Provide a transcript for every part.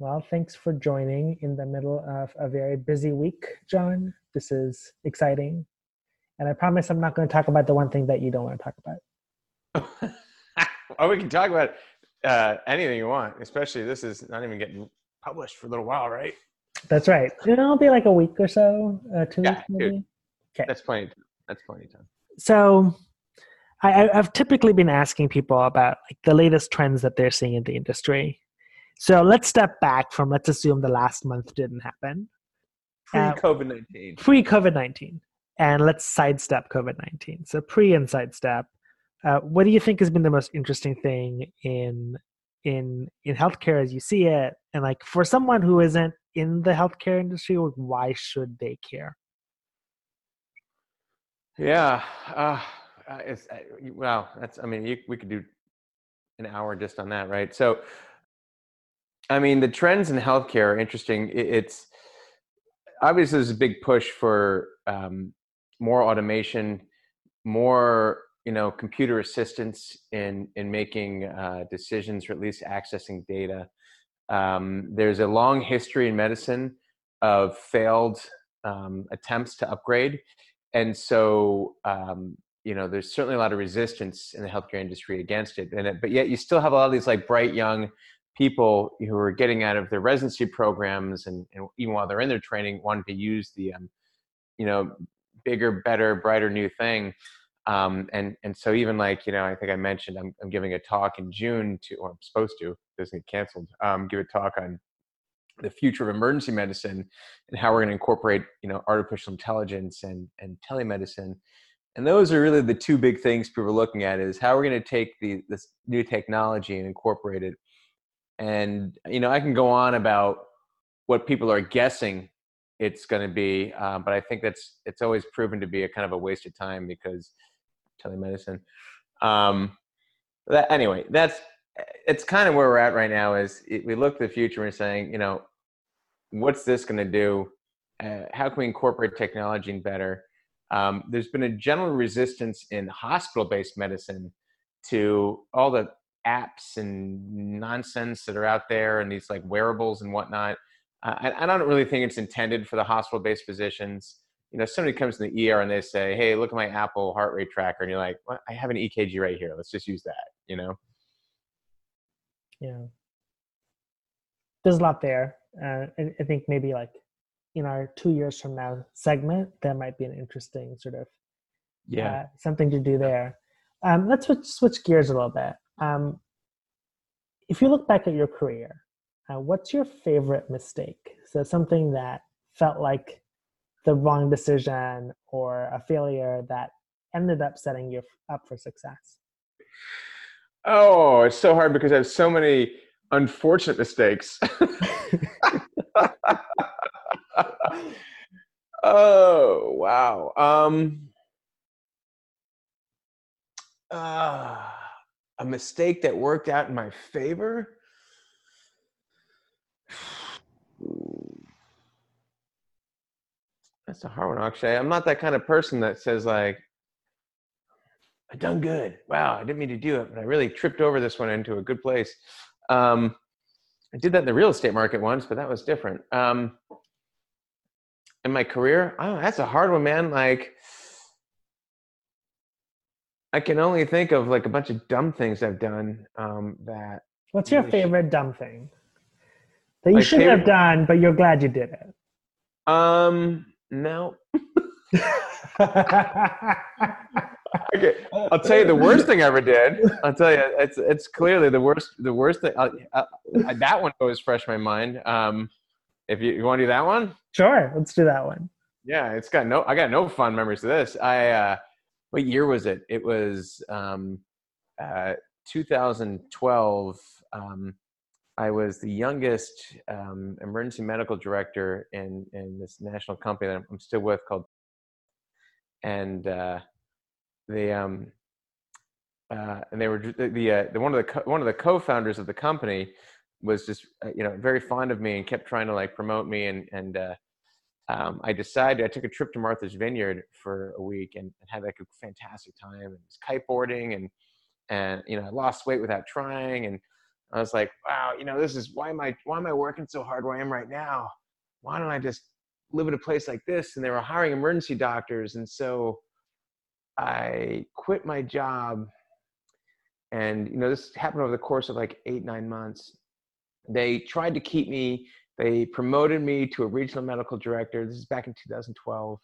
Well, thanks for joining in the middle of a very busy week, Jon. This is exciting. And I promise I'm not going to talk about the one thing that you don't want to talk about. oh, we can talk about uh, anything you want, especially this is not even getting published for a little while, right? That's right. It'll be like a week or so, uh, two yeah, weeks maybe. Dude, okay. That's plenty. That's plenty of time. So I, I've typically been asking people about like the latest trends that they're seeing in the industry. So let's step back from let's assume the last month didn't happen. Pre COVID nineteen. Pre COVID nineteen, and let's sidestep COVID nineteen. So pre and sidestep. Uh, what do you think has been the most interesting thing in in in healthcare as you see it, and like for someone who isn't in the healthcare industry, why should they care? Yeah, uh, uh it's uh, well, that's I mean, you, we could do an hour just on that, right? So I mean, the trends in healthcare are interesting. It's obviously there's a big push for um, more automation, more you know computer assistance in in making uh, decisions or at least accessing data. Um, there's a long history in medicine of failed um, attempts to upgrade, and so um, you know there's certainly a lot of resistance in the healthcare industry against it. And it, but yet you still have a lot of these like bright young people who are getting out of their residency programs and, and even while they're in their training wanting to use the um, you know bigger better brighter new thing. Um, and and so even like you know i think i mentioned i'm, I'm giving a talk in june to or i'm supposed to doesn't get canceled um, give a talk on the future of emergency medicine and how we're going to incorporate you know artificial intelligence and and telemedicine. And those are really the two big things people are looking at is how we're going to take the this new technology and incorporate it and you know i can go on about what people are guessing it's going to be uh, but i think that's it's always proven to be a kind of a waste of time because telemedicine. Um that anyway that's it's kind of where we're at right now is it, we look to the future and saying you know what's this going to do? Uh, how can we incorporate technology better? Um, there's been a general resistance in hospital-based medicine to all the apps and nonsense that are out there and these like wearables and whatnot. Uh, I, I don't really think it's intended for the hospital-based physicians. You know, somebody comes in the ER and they say, "Hey, look at my Apple heart rate tracker," and you're like, well, "I have an EKG right here. Let's just use that." You know? Yeah. There's a lot there. Uh, I, I think maybe like in our two years from now segment, that might be an interesting sort of yeah uh, something to do there. Um, let's switch, switch gears a little bit. Um, if you look back at your career, uh, what's your favorite mistake? So something that felt like the wrong decision or a failure that ended up setting you up for success. Oh, it's so hard because I have so many unfortunate mistakes. oh wow. Um, uh, a mistake that worked out in my favor. That's a hard one, Akshay. I'm not that kind of person that says like, "I done good. Wow, I didn't mean to do it, but I really tripped over this one into a good place." Um, I did that in the real estate market once, but that was different. Um, in my career, oh, that's a hard one, man. Like, I can only think of like a bunch of dumb things I've done. Um, that. What's your favorite dumb thing that you shouldn't favorite... have done, but you're glad you did it? Um, no. okay, I'll tell you the worst thing I ever did. I'll tell you, it's it's clearly the worst. The worst thing. Uh, uh, that one always fresh my mind. Um, if you, you want to do that one, sure, let's do that one. Yeah, it's got no. I got no fun memories of this. I uh, what year was it? It was um, uh, 2012. Um, I was the youngest um, emergency medical director in in this national company that I'm still with called, and uh, um, uh, and they were the, the, uh, the one of the co- one of the co-founders of the company was just uh, you know very fond of me and kept trying to like promote me and and uh, um, I decided I took a trip to Martha's Vineyard for a week and, had like a fantastic time and was kiteboarding and and you know I lost weight without trying and I was like, wow, you know, this is why am I why am I working so hard where I am right now? Why don't I just live at a place like this? And they were hiring emergency doctors, and so I quit my job. And you know, this happened over the course of like eight nine months. They tried to keep me. They promoted me to a regional medical director. This is back in 2012.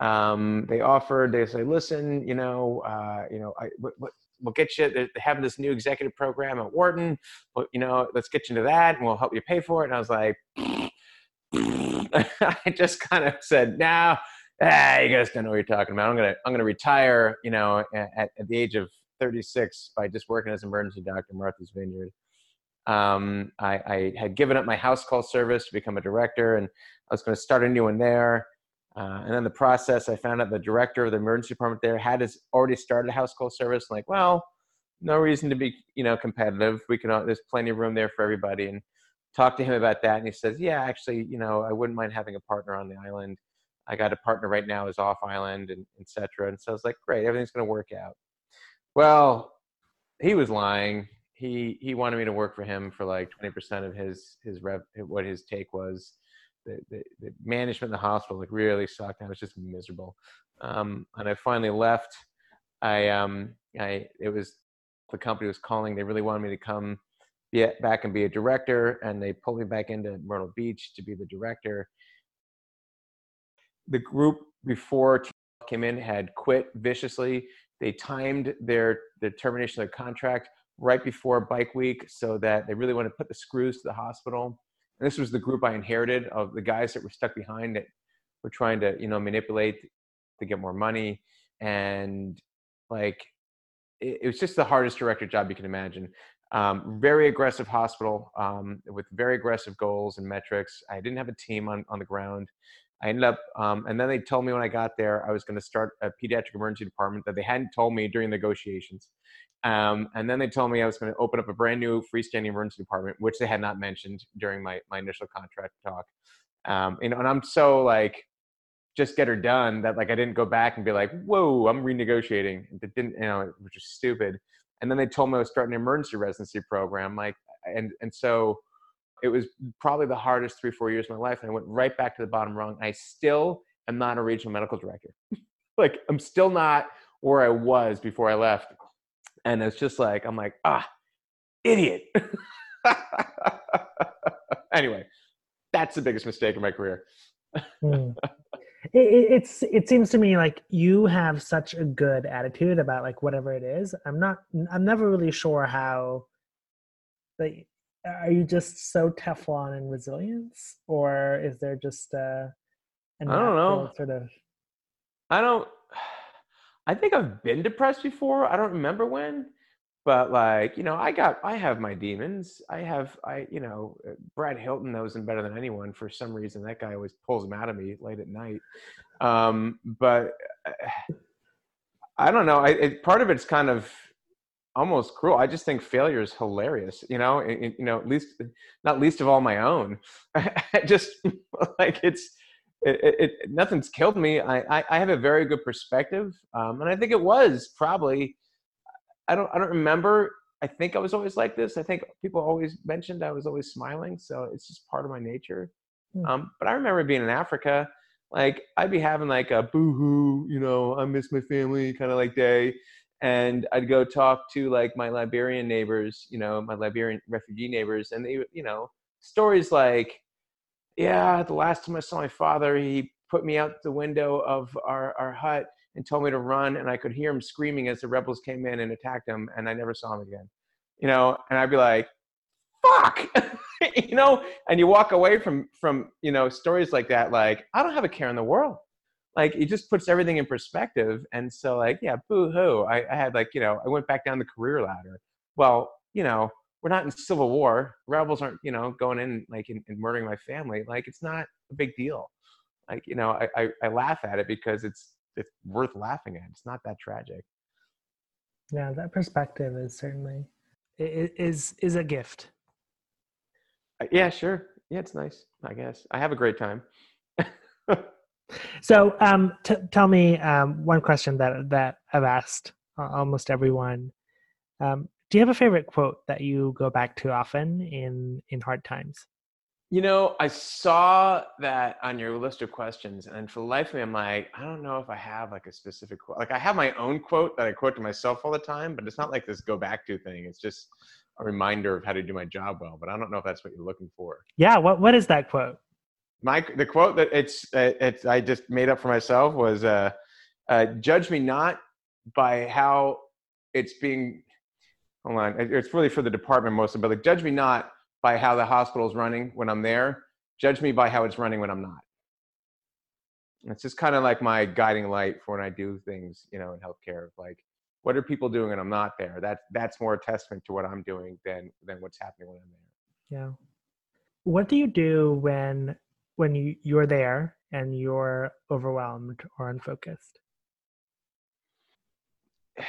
Um, they offered. They say, listen, you know, uh, you know, I, what, what we'll get you they're having this new executive program at wharton but you know let's get you into that and we'll help you pay for it and i was like i just kind of said now ah, you guys don't know what you're talking about i'm gonna i'm gonna retire you know at, at the age of 36 by just working as an emergency doctor martha's vineyard um, I, I had given up my house call service to become a director and i was going to start a new one there uh, and in the process, I found out the director of the emergency department there had his already started a house call service. I'm like, well, no reason to be, you know, competitive. We can, there's plenty of room there for everybody. And talked to him about that, and he says, yeah, actually, you know, I wouldn't mind having a partner on the island. I got a partner right now is off island, and etc. And so I was like, great, everything's going to work out. Well, he was lying. He he wanted me to work for him for like 20% of his his rev what his take was the, the, the, management in the hospital like really sucked. I was just miserable. Um, and I finally left. I, um, I, it was, the company was calling, they really wanted me to come be back and be a director. And they pulled me back into Myrtle Beach to be the director. The group before came in had quit viciously. They timed their, the termination of their contract right before bike week so that they really wanted to put the screws to the hospital and this was the group I inherited of the guys that were stuck behind that were trying to, you know, manipulate to get more money. And like, it, it was just the hardest director job you can imagine. Um, very aggressive hospital um, with very aggressive goals and metrics. I didn't have a team on, on the ground. I ended up, um, and then they told me when I got there I was going to start a pediatric emergency department that they hadn't told me during negotiations. Um, and then they told me I was going to open up a brand new freestanding emergency department, which they had not mentioned during my, my initial contract talk. Um, you know, and I'm so like, just get her done that like I didn't go back and be like, whoa, I'm renegotiating. It didn't, you know, which is stupid. And then they told me I was starting an emergency residency program. Like, and, and so it was probably the hardest three, four years of my life. And I went right back to the bottom rung. I still am not a regional medical director. like I'm still not where I was before I left and it's just like i'm like ah idiot anyway that's the biggest mistake in my career mm. it, it's it seems to me like you have such a good attitude about like whatever it is i'm not i'm never really sure how like are you just so teflon and resilience or is there just uh I don't know. Sort of. I don't. I think I've been depressed before. I don't remember when, but like you know, I got I have my demons. I have I you know uh, Brad Hilton knows them better than anyone for some reason. That guy always pulls them out of me late at night. Um, but uh, I don't know. I, it, part of it's kind of almost cruel. I just think failure is hilarious. You know, it, you know, at least not least of all my own. just like it's it, it, nothing's killed me. I, I, I, have a very good perspective, um, and I think it was probably. I don't I don't remember. I think I was always like this. I think people always mentioned I was always smiling, so it's just part of my nature. Mm. Um, but I remember being in Africa, like I'd be having like a boohoo, you know, I miss my family kind of like day, and I'd go talk to like my Liberian neighbors, you know, my Liberian refugee neighbors, and they, you know, stories like yeah, the last time I saw my father, he put me out the window of our, our hut and told me to run, and I could hear him screaming as the rebels came in and attacked him, and I never saw him again. You know, and I'd be like, "Fuck," you know, and you walk away from from you know stories like that, like I don't have a care in the world. Like it just puts everything in perspective, and so like yeah, boo hoo. I, I had like you know I went back down the career ladder. Well, you know, we're not in civil war. Rebels aren't, you know, going in like and, murdering my family. Like it's not a big deal. Like you know, I, I, I laugh at it because it's it's worth laughing at. It's not that tragic. Yeah, that perspective is certainly is is a gift. Uh, yeah, sure. Yeah, it's nice. I guess I have a great time. so, um, t- tell me um, one question that that I've asked almost everyone. Um, Do you have a favorite quote that you go back to often in in hard times? You know, I saw that on your list of questions, and for the life of me, I'm like, I don't know if I have like a specific quote. Like, I have my own quote that I quote to myself all the time, but it's not like this go back to thing. It's just a reminder of how to do my job well. But I don't know if that's what you're looking for. Yeah. What What is that quote? My the quote that it's uh, it's I just made up for myself was, uh, uh, "Judge me not by how it's being." Hold on, it's really for the department mostly, but like, judge me not by how the hospital is running when I'm there. Judge me by how it's running when I'm not. It's just kind of like my guiding light for when I do things, you know, in healthcare. Like, what are people doing when I'm not there? That that's more a testament to what I'm doing than than what's happening when I'm there. Yeah. What do you do when when you, you're there and you're overwhelmed or unfocused?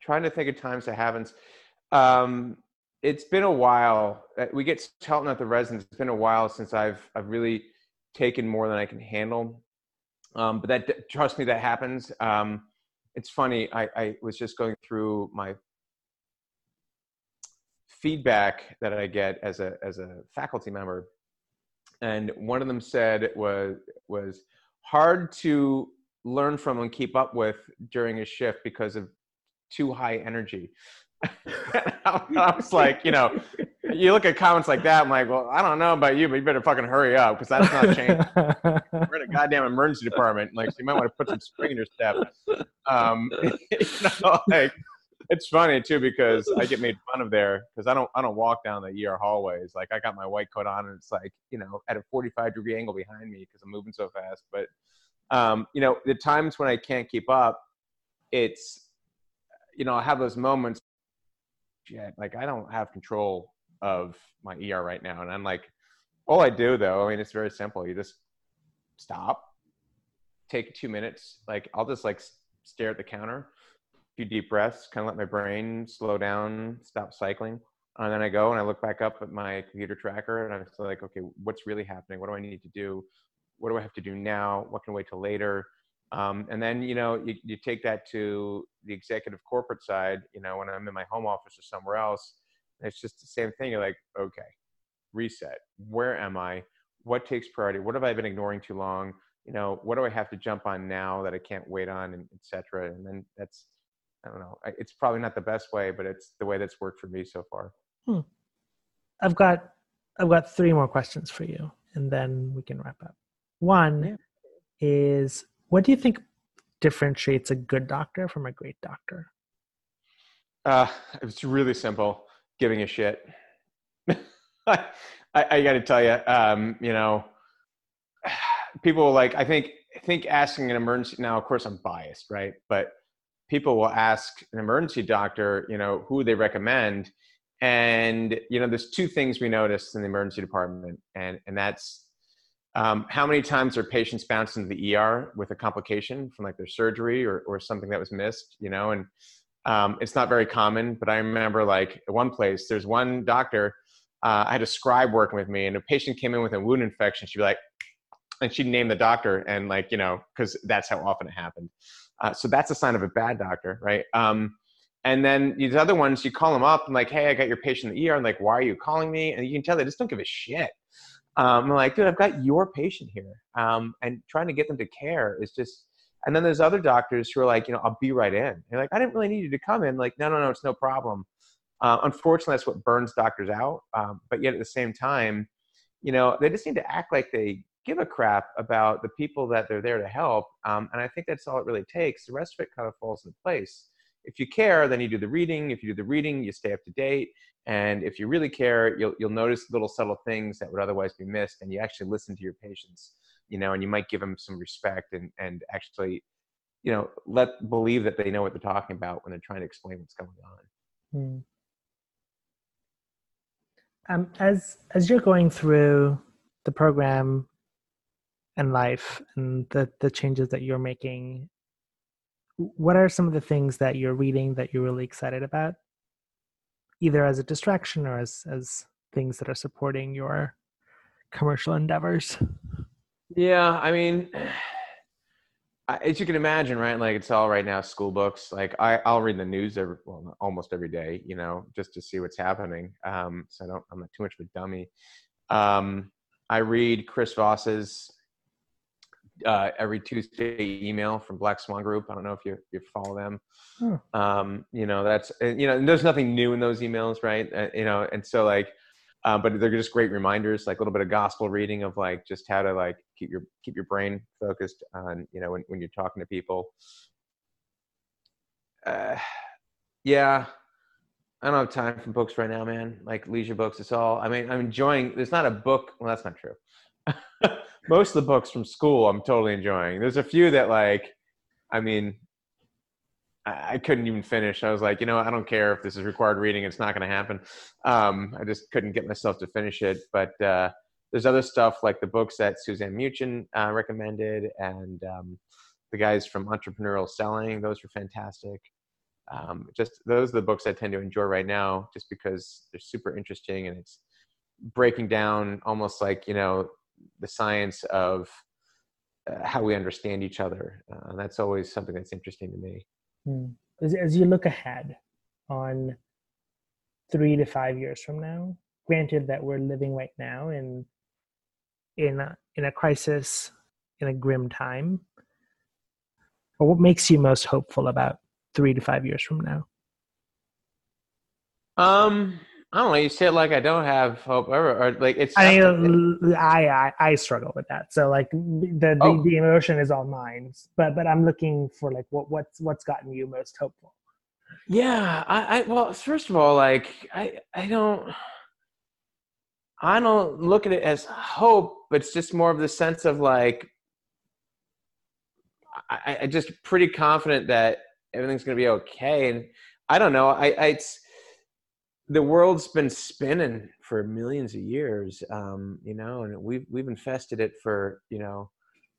trying to think of times that haven't. Um, it's been a while. Uh, we get Helton at the residence. It's been a while since I've I've really taken more than I can handle. Um, but that trust me, that happens. Um, it's funny. I, I was just going through my feedback that I get as a as a faculty member, and one of them said was was hard to learn from and keep up with during a shift because of too high energy. I was like, you know, you look at comments like that. I'm like, well, I don't know about you, but you better fucking hurry up because that's not changing. We're in a goddamn emergency department. Like, so you might want to put some spring in your step. Um, you know, like, it's funny too because I get made fun of there because I don't I don't walk down the ER hallways. Like I got my white coat on and it's like you know at a 45 degree angle behind me because I'm moving so fast. But um, you know the times when I can't keep up, it's you know I have those moments shit, like I don't have control of my ER right now. And I'm like, all I do though, I mean, it's very simple. You just stop, take two minutes. Like I'll just like stare at the counter, few deep breaths, kind of let my brain slow down, stop cycling. And then I go and I look back up at my computer tracker and I'm like, okay, what's really happening? What do I need to do? What do I have to do now? What can wait till later? Um, and then, you know, you, you take that to the executive corporate side, you know, when I'm in my home office or somewhere else, it's just the same thing. You're like, okay, reset. Where am I? What takes priority? What have I been ignoring too long? You know, what do I have to jump on now that I can't wait on, and etc. And then that's, I don't know. It's probably not the best way, but it's the way that's worked for me so far. Hmm. I've got, I've got three more questions for you, and then we can wrap up. One yeah. is what do you think differentiates a good doctor from a great doctor? Uh, it's really simple. Giving a shit. I, I got to tell you, um, you know, people like I think I think asking an emergency now. Of course, I'm biased, right? But people will ask an emergency doctor, you know, who they recommend, and you know, there's two things we noticed in the emergency department, and and that's um, how many times are patients bounced into the ER with a complication from like their surgery or, or something that was missed, you know? And um, it's not very common, but I remember like at one place, there's one doctor, uh, I had a scribe working with me and a patient came in with a wound infection. She'd be like, and she'd name the doctor and like, you know, cause that's how often it happened. Uh, so that's a sign of a bad doctor, right? Um, and then these other ones, you call them up and like, hey, I got your patient in the ER. And like, why are you calling me? And you can tell they just don't give a shit. Um, I'm like, dude, I've got your patient here. Um, and trying to get them to care is just, and then there's other doctors who are like, you know, I'll be right in. You're like, I didn't really need you to come in. Like, no, no, no, it's no problem. Uh, unfortunately, that's what burns doctors out. Um, but yet at the same time, you know, they just need to act like they give a crap about the people that they're there to help. Um, and I think that's all it really takes. The rest of it kind of falls into place. If you care, then you do the reading. If you do the reading, you stay up to date. And if you really care, you'll, you'll notice little subtle things that would otherwise be missed. And you actually listen to your patients, you know, and you might give them some respect and, and actually, you know, let believe that they know what they're talking about when they're trying to explain what's going on. Hmm. Um, as as you're going through the program and life and the the changes that you're making what are some of the things that you're reading that you're really excited about either as a distraction or as as things that are supporting your commercial endeavors yeah i mean as you can imagine, right? Like it's all right now school books. Like I, I'll read the news every, well, almost every day, you know, just to see what's happening. Um, so I don't, I'm not too much of a dummy. Um, I read Chris Voss's uh, every Tuesday email from Black Swan Group. I don't know if you you follow them. Hmm. Um, you know, that's you know, there's nothing new in those emails, right? Uh, you know, and so like um, but they're just great reminders, like a little bit of gospel reading of like just how to like keep your keep your brain focused on you know when when you're talking to people. Uh, yeah, I don't have time for books right now, man. Like leisure books, it's all. I mean, I'm enjoying. There's not a book. Well, that's not true. Most of the books from school, I'm totally enjoying. There's a few that like, I mean, I couldn't even finish. I was like, you know, I don't care if this is required reading; it's not going to happen. Um, I just couldn't get myself to finish it. But uh, there's other stuff like the books that Suzanne Muchin uh, recommended, and um, the guys from Entrepreneurial Selling. Those were fantastic. Um, just those are the books I tend to enjoy right now, just because they're super interesting and it's breaking down almost like you know the science of uh, how we understand each other. Uh, that's always something that's interesting to me. Hmm. As, as you look ahead on three to five years from now, granted that we're living right now in in a, in a crisis, in a grim time, but what makes you most hopeful about three to five years from now? Um, I don't know. You say it like I don't have hope, or, or like it's. I, I, I I struggle with that. So like the oh. the, the emotion is all mine, but but I'm looking for like what what's what's gotten you most hopeful. Yeah, I, I well, first of all, like I I don't. I don't look at it as hope, but it's just more of the sense of like I, I just pretty confident that everything's going to be okay. And I don't know. I, I it's the world's been spinning for millions of years, um, you know, and we've we've infested it for you know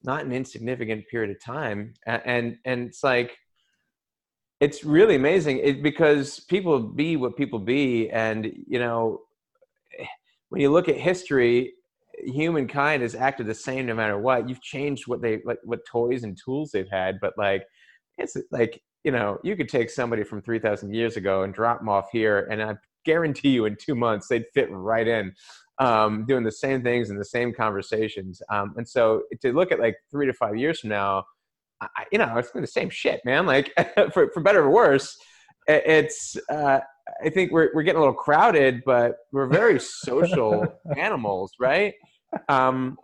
not an insignificant period of time, and and, it's like it's really amazing it, because people be what people be, and you know when you look at history, humankind has acted the same no matter what. You've changed what they like, what toys and tools they've had, but like it's like you know you could take somebody from 3000 years ago and drop them off here and i guarantee you in two months they'd fit right in um, doing the same things and the same conversations. Um, and so to look at like three to five years from now, I, you know, it's the same shit, man. Like for, for better or worse, it's, uh, I think we're, we're getting a little crowded, but we're very social animals, right? Um,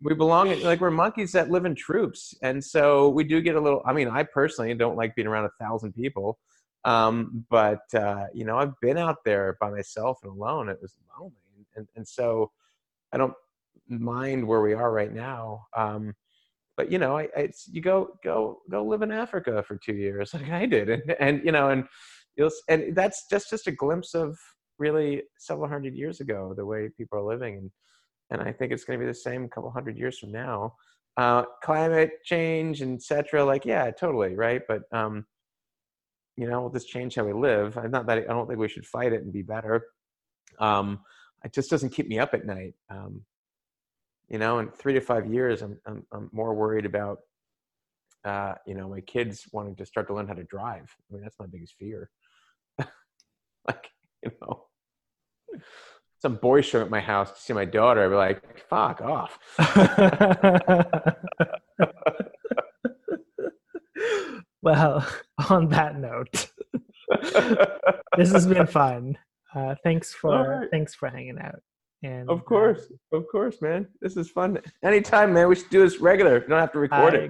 we belong like we're monkeys that live in troops. And so we do get a little, I mean, I personally don't like being around a thousand people. Um, but uh, you know, I've been out there by myself and alone. It was lonely, and, and so I don't mind where we are right now. Um, but you know, I, it's you go go go live in Africa for two years, like I did, and and you know, and you'll and that's just just a glimpse of really several hundred years ago the way people are living, and and I think it's going to be the same a couple hundred years from now. Uh, climate change, etc. Like, yeah, totally, right. But um, you know, we'll change how we live. I'm not that I don't think we should fight it and be better. Um, it just doesn't keep me up at night. Um, you know, in three to five years, I'm I'm, I'm more worried about, uh, you know, my kids wanting to start to learn how to drive. I mean, that's my biggest fear. like, you know, some boy showing at my house to see my daughter, I'd be like, "Fuck off." Well, on that note, this has been fun. Uh, thanks for right. thanks for hanging out. And of course, uh, of course, man. This is fun. Anytime, man. We should do this regular. You don't have to record I, it.